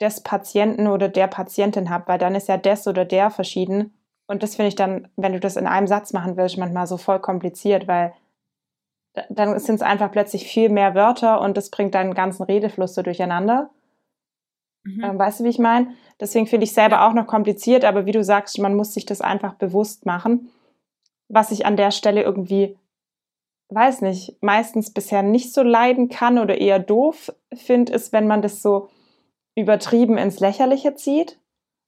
des Patienten oder der Patientin habe, weil dann ist ja des oder der verschieden. Und das finde ich dann, wenn du das in einem Satz machen willst, manchmal so voll kompliziert, weil dann sind es einfach plötzlich viel mehr Wörter und das bringt deinen ganzen Redefluss so durcheinander. Mhm. Ähm, weißt du, wie ich meine? Deswegen finde ich selber auch noch kompliziert, aber wie du sagst, man muss sich das einfach bewusst machen. Was ich an der Stelle irgendwie, weiß nicht, meistens bisher nicht so leiden kann oder eher doof finde, ist, wenn man das so übertrieben ins Lächerliche zieht.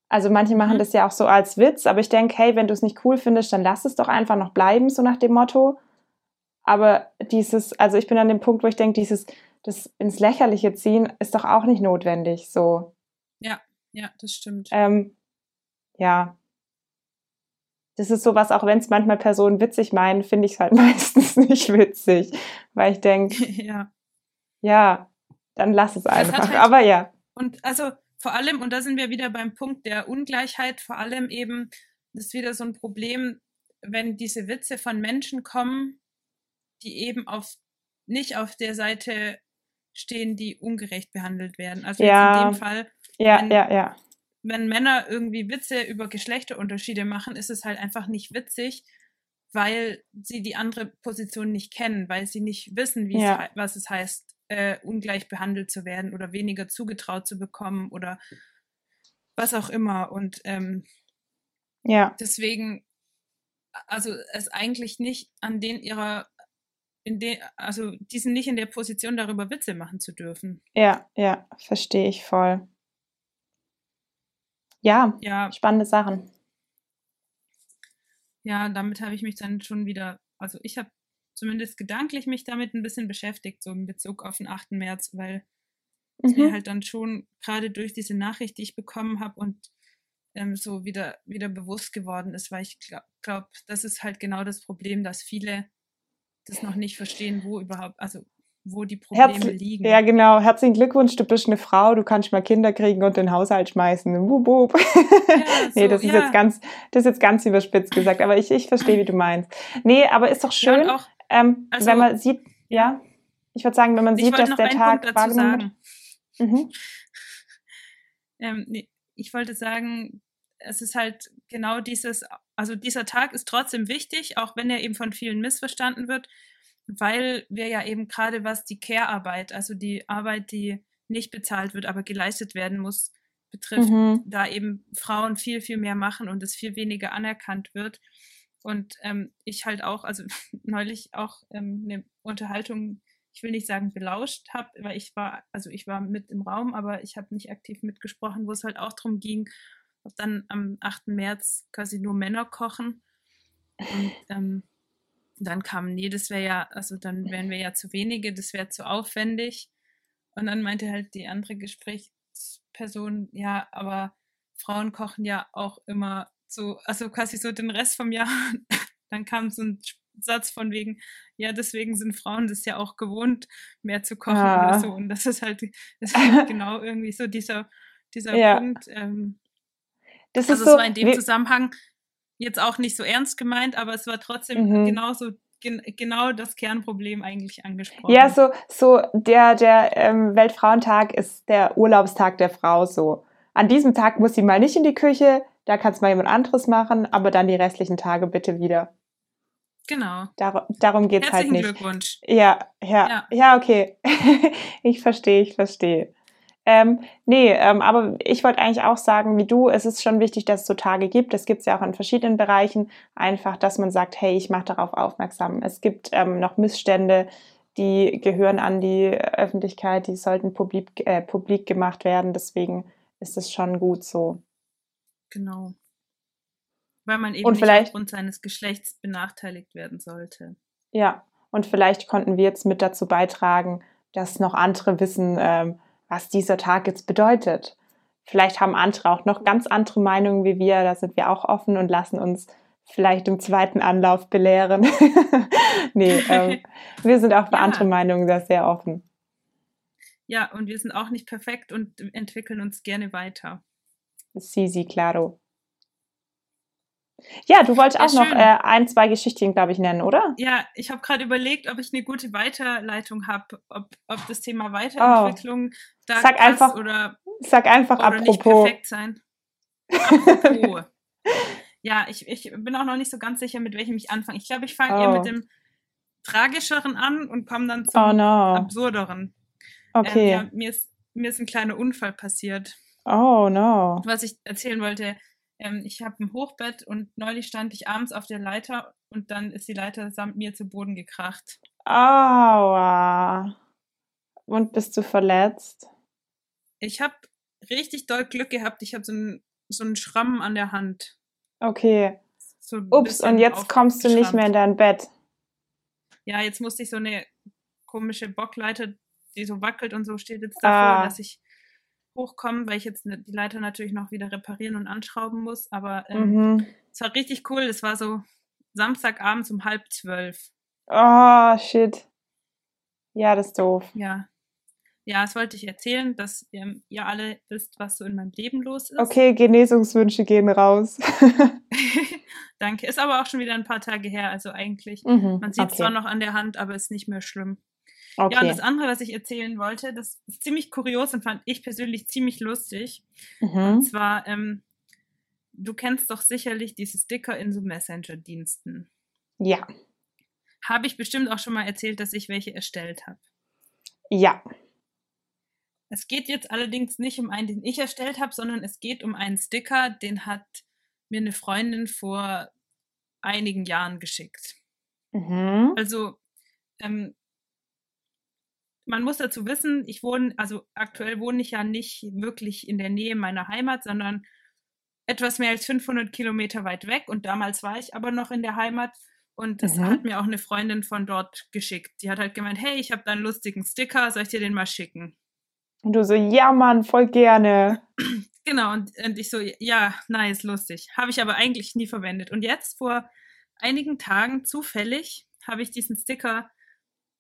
Also manche machen Mhm. das ja auch so als Witz, aber ich denke, hey, wenn du es nicht cool findest, dann lass es doch einfach noch bleiben, so nach dem Motto. Aber dieses, also ich bin an dem Punkt, wo ich denke, dieses, das ins Lächerliche ziehen ist doch auch nicht notwendig, so. Ja, das stimmt. Ähm, ja. Das ist sowas, auch wenn es manchmal Personen witzig meinen, finde ich es halt meistens nicht witzig. Weil ich denke, ja. ja, dann lass es einfach. halt- Aber ja. Und also vor allem, und da sind wir wieder beim Punkt der Ungleichheit, vor allem eben, das ist wieder so ein Problem, wenn diese Witze von Menschen kommen, die eben auf nicht auf der Seite stehen, die ungerecht behandelt werden. Also Ja. in dem Fall, Ja, Wenn- ja, ja. wenn Männer irgendwie Witze über Geschlechterunterschiede machen, ist es halt einfach nicht witzig, weil sie die andere Position nicht kennen, weil sie nicht wissen, wie Ja. es, was es heißt, äh, ungleich behandelt zu werden oder weniger zugetraut zu bekommen oder was auch immer. Und ähm, Ja, deswegen, also es eigentlich nicht an den ihrer, den, also die sind nicht in der Position, darüber Witze machen zu dürfen. ja, ja, verstehe ich voll. Ja, Ja, spannende Sachen. ja, damit habe ich mich dann schon wieder, also ich habe zumindest gedanklich mich damit ein bisschen beschäftigt, so in Bezug auf den 8. März, weil es mir Mhm. halt dann schon gerade durch diese Nachricht, die ich bekommen habe und ähm, so wieder, wieder bewusst geworden ist, weil ich glaube, glaub, das ist halt genau das Problem, dass viele das noch nicht verstehen, wo überhaupt, also wo die Probleme Herzl liegen. ja, genau. Herzlichen Glückwunsch, du bist eine Frau, du kannst mal Kinder kriegen und den Haushalt schmeißen. Wup, wup. nee, so, das ist ja. jetzt ganz, das ist jetzt ganz überspitzt gesagt, aber ich, ich verstehe, wie du meinst. Nee, aber ist doch Ja, schön, auch, ähm, also- wenn man sieht, ja, ich würde sagen, wenn man sieht, dass der Tag wahrgenommen wird. Mhm. Ähm, nee, ich wollte sagen, es ist halt genau dieses, also dieser Tag ist trotzdem wichtig, auch wenn er eben von vielen missverstanden wird, weil wir ja eben gerade was die Care-Arbeit, also die Arbeit, die nicht bezahlt wird, aber geleistet werden muss, betrifft, Mhm. da eben Frauen viel, viel mehr machen und es viel weniger anerkannt wird. Und ähm, ich halt auch, also neulich auch ähm, eine Unterhaltung, ich will nicht sagen belauscht habe, weil ich war, also ich war mit im Raum, aber ich habe nicht aktiv mitgesprochen, wo es halt auch darum ging, ob dann am 8. März quasi nur Männer kochen. Und ähm, dann kam, nee, das wäre ja, also dann wären wir ja zu wenige, das wäre zu aufwendig. Und dann meinte halt die andere Gesprächsperson, ja, aber Frauen kochen ja auch immer so, also quasi so den Rest vom Jahr. Dann kam so ein Satz von wegen, ja, deswegen sind Frauen das ja auch gewohnt, mehr zu kochen Ah. oder so. Und das ist halt, das ist halt genau irgendwie so dieser, dieser Ja. Punkt. Ähm, Das also ist so, es war in dem Zusammenhang jetzt auch nicht so ernst gemeint, aber es war trotzdem Mhm. genauso gen genau das Kernproblem eigentlich angesprochen. Ja, so, so der, der ähm, Weltfrauentag ist der Urlaubstag der Frau so. An diesem Tag muss sie mal nicht in die Küche, da kann es mal jemand anderes machen, aber dann die restlichen Tage bitte wieder. Genau. Dar darum geht es halt Herzlichen nicht. Glückwunsch. Ja, ja, Ja. ja, okay. ich verstehe, ich verstehe. Ähm, nee, ähm, aber ich wollte eigentlich auch sagen, wie du, es ist schon wichtig, dass es so Tage gibt. Das gibt es ja auch in verschiedenen Bereichen. Einfach, dass man sagt, hey, ich mache darauf aufmerksam. Es gibt ähm, noch Missstände, die gehören an die Öffentlichkeit, die sollten publik, äh, publik gemacht werden. Deswegen ist es schon gut so. Genau. Weil man eben Und nicht aufgrund seines Geschlechts benachteiligt werden sollte. Ja, und vielleicht konnten wir jetzt mit dazu beitragen, dass noch andere wissen, ähm, was dieser Tag jetzt bedeutet. Vielleicht haben andere auch noch ganz andere Meinungen wie wir. Da sind wir auch offen und lassen uns vielleicht im zweiten Anlauf belehren. nee, ähm, wir sind auch für Ja. andere Meinungen da sehr offen. Ja, und wir sind auch nicht perfekt und entwickeln uns gerne weiter. Si, si, claro. Ja, du wolltest Ja, auch noch schön. äh, ein, zwei Geschichten, glaube ich, nennen, oder? Ja, ich habe gerade überlegt, ob ich eine gute Weiterleitung habe, ob, ob das Thema Weiterentwicklung da Oh. Sag passt einfach oder, Sag einfach oder nicht apropos. perfekt sein. Apropos. ja, ich, ich bin auch noch nicht so ganz sicher, mit welchem ich anfange. Ich glaube, ich fange eher Oh. mit dem Tragischeren an und komme dann zum Oh no. Absurderen. Okay. Ähm, ja, mir, ist, mir ist ein kleiner Unfall passiert. Oh no. Was ich erzählen wollte, ähm, ich habe ein Hochbett und neulich stand ich abends auf der Leiter und dann ist die Leiter samt mir zu Boden gekracht. Aua. Und bist du verletzt? Ich habe richtig doll Glück gehabt. Ich habe so einen so einen Schramm an der Hand. Okay. So Ups, und jetzt kommst du nicht mehr in dein Bett. Ja, jetzt musste ich so eine komische Bockleiter, die so wackelt und so steht jetzt davor, Ah. dass ich hochkomme, weil ich jetzt ne- die Leiter natürlich noch wieder reparieren und anschrauben muss. Aber ähm, Mhm. es war richtig cool. Es war so Samstagabends um halb zwölf. Oh, shit. Ja, das ist doof. Ja. Ja, das wollte ich erzählen, dass ähm, ihr alle wisst, was so in meinem Leben los ist. Okay, Genesungswünsche gehen raus. Danke. Ist aber auch schon wieder ein paar Tage her, also eigentlich. Mhm, Man sieht okay. zwar noch an der Hand, aber ist nicht mehr schlimm. Ja, und Okay. das andere, was ich erzählen wollte, das ist ziemlich kurios und fand ich persönlich ziemlich lustig. Und Mhm. zwar, ähm, du kennst doch sicherlich diese Sticker in so Messenger-Diensten. Ja, Habe ich bestimmt auch schon mal erzählt, dass ich welche erstellt habe. ja. Es geht jetzt allerdings nicht um einen, den ich erstellt habe, sondern es geht um einen Sticker, den hat mir eine Freundin vor einigen Jahren geschickt. Mhm. Also, ähm, man muss dazu wissen, ich wohne, also aktuell wohne ich ja nicht wirklich in der Nähe meiner Heimat, sondern etwas mehr als 500 Kilometer weit weg. Und damals war ich aber noch in der Heimat. Und das Mhm. hat mir auch eine Freundin von dort geschickt. Die hat halt gemeint, hey, ich habe da einen lustigen Sticker, soll ich dir den mal schicken? Und du so, ja, Mann, voll gerne. Genau, und, und ich so, ja, nice, lustig. Habe ich aber eigentlich nie verwendet. Und jetzt vor einigen Tagen zufällig habe ich diesen Sticker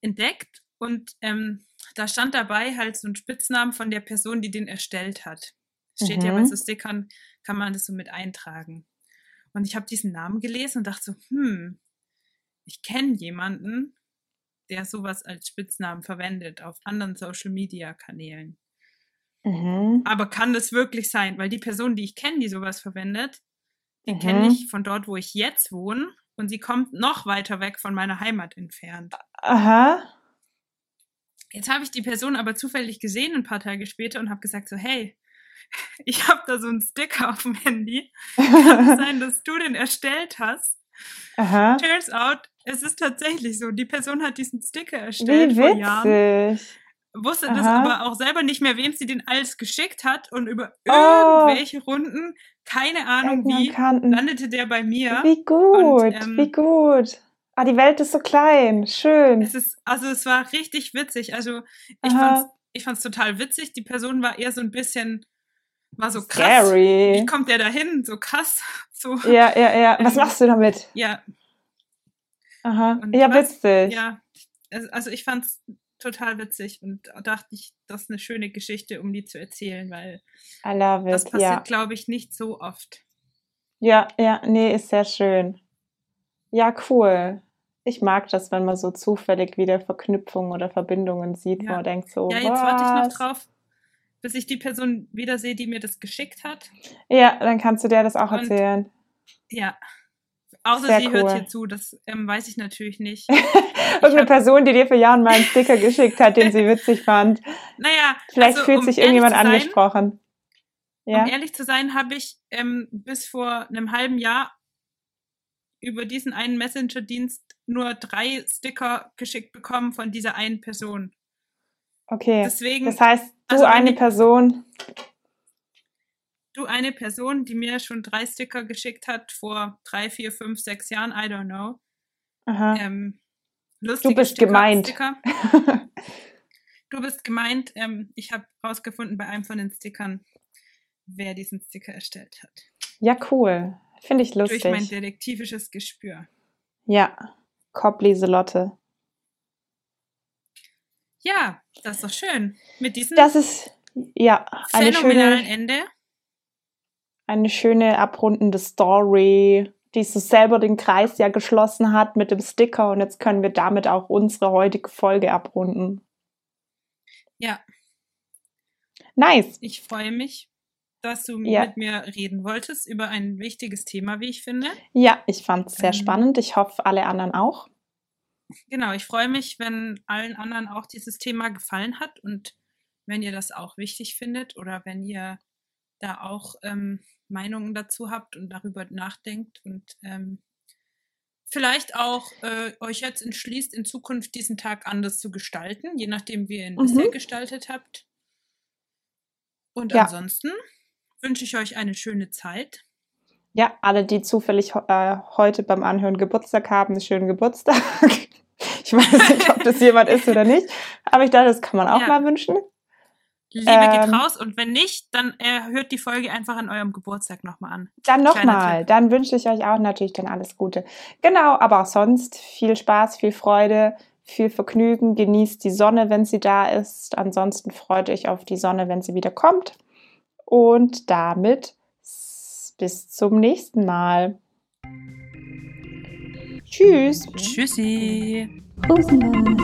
entdeckt Und ähm, da stand dabei halt so ein Spitznamen von der Person, die den erstellt hat. Steht ja bei Mhm. so Stickern, kann man das so mit eintragen. Und ich habe diesen Namen gelesen und dachte so, hm, ich kenne jemanden, der sowas als Spitznamen verwendet auf anderen Social-Media-Kanälen. Mhm. Aber kann das wirklich sein? Weil die Person, die ich kenne, die sowas verwendet, die Mhm. kenne ich von dort, wo ich jetzt wohne. Und sie kommt noch weiter weg von meiner Heimat entfernt. Aha. Jetzt habe ich die Person aber zufällig gesehen ein paar Tage später und habe gesagt so, hey, ich habe da so einen Sticker auf dem Handy. Kann es sein, dass du den erstellt hast? Aha. Turns out, es ist tatsächlich so. Die Person hat diesen Sticker erstellt Wie vor Jahren. witzig. Wusste das Aha. aber auch selber nicht mehr, wem sie den alles geschickt hat und über Oh. irgendwelche Runden, keine Ahnung Ecken wie, landete der bei mir. Wie gut, Und, ähm, wie gut. Ah, die Welt ist so klein. Schön. Es ist, also es war richtig witzig. Also ich Aha. fand's, ich fand's total witzig. Die Person war eher so ein bisschen, war so krass. Scary. Wie kommt der da hin? So krass. So, Ja, ja, ja. Was Ähm, machst du damit? ja, Aha. und Ja, was- witzig. ja. Also also ich fand's total witzig und dachte ich, das ist eine schöne Geschichte, um die zu erzählen, weil I love das it. passiert, Ja. glaube ich, nicht so oft. Ja, ja, nee, ist sehr schön. Ja, cool. Ich mag das, wenn man so zufällig wieder Verknüpfungen oder Verbindungen sieht, wo Ja. man denkt so, Ja, jetzt warte ich noch was? drauf, bis ich die Person wiedersehe, die mir das geschickt hat. Ja, dann kannst du dir das auch Und- erzählen. Ja. Außer Sehr sie hört cool. hier zu, das ähm, weiß ich natürlich nicht. Irgendeine hab- Person, die dir für Jahren mal einen Sticker geschickt hat, den sie witzig fand. Naja, Vielleicht also, fühlt um sich irgendjemand sein, angesprochen. Ja. Um ehrlich zu sein, habe ich ähm, bis vor einem halben Jahr über diesen einen Messenger-Dienst nur drei Sticker geschickt bekommen von dieser einen Person. Okay. Deswegen, Das heißt, du also eine ich- Person. du eine Person, die mir schon drei Sticker geschickt hat vor drei, vier, fünf, sechs Jahren, I don't know. Aha. Ähm, lustige bist Sticker, gemeint. Sticker. Du bist gemeint. Ähm, ich habe rausgefunden bei einem von den Stickern, wer diesen Sticker erstellt hat. ja, cool. Finde ich Durch mein lustig. detektivisches Gespür. Ja. Kopp Lieselotte. Ja, das ist doch schön. Mit diesem Das ist, ja, eine phänomenalen schöne, Ende. eine schöne abrundende Story, die so selber den Kreis ja geschlossen hat mit dem Sticker und jetzt können wir damit auch unsere heutige Folge abrunden. Ja, Nice. ich freue mich, dass du Ja. mit mir reden wolltest über ein wichtiges Thema, wie ich finde. Ja, ich fand es sehr Ähm. spannend. Ich hoffe, alle anderen auch. Genau, ich freue mich, wenn allen anderen auch dieses Thema gefallen hat und wenn ihr das auch wichtig findet oder wenn ihr da auch ähm, Meinungen dazu habt und darüber nachdenkt und ähm, vielleicht auch äh, euch jetzt entschließt, in Zukunft diesen Tag anders zu gestalten, je nachdem, wie ihr ihn Mhm. bisher gestaltet habt. Und Ja. ansonsten wünsche ich euch eine schöne Zeit. Ja, alle, die zufällig äh, heute beim Anhören Geburtstag haben, einen schönen Geburtstag. Ich weiß nicht, ob das jemand ist oder nicht, aber ich dachte, das kann man auch Ja. mal wünschen. Liebe Ähm. geht raus und wenn nicht, dann äh, hört die Folge einfach an eurem Geburtstag nochmal an. Dann nochmal, dann wünsche ich euch auch natürlich dann alles Gute. Genau, aber auch sonst viel Spaß, viel Freude, viel Vergnügen. Genießt die Sonne, wenn sie da ist. Ansonsten freut euch auf die Sonne, wenn sie wieder kommt. Und damit bis zum nächsten Mal. Tschüss. Tschüssi. Rosenwein.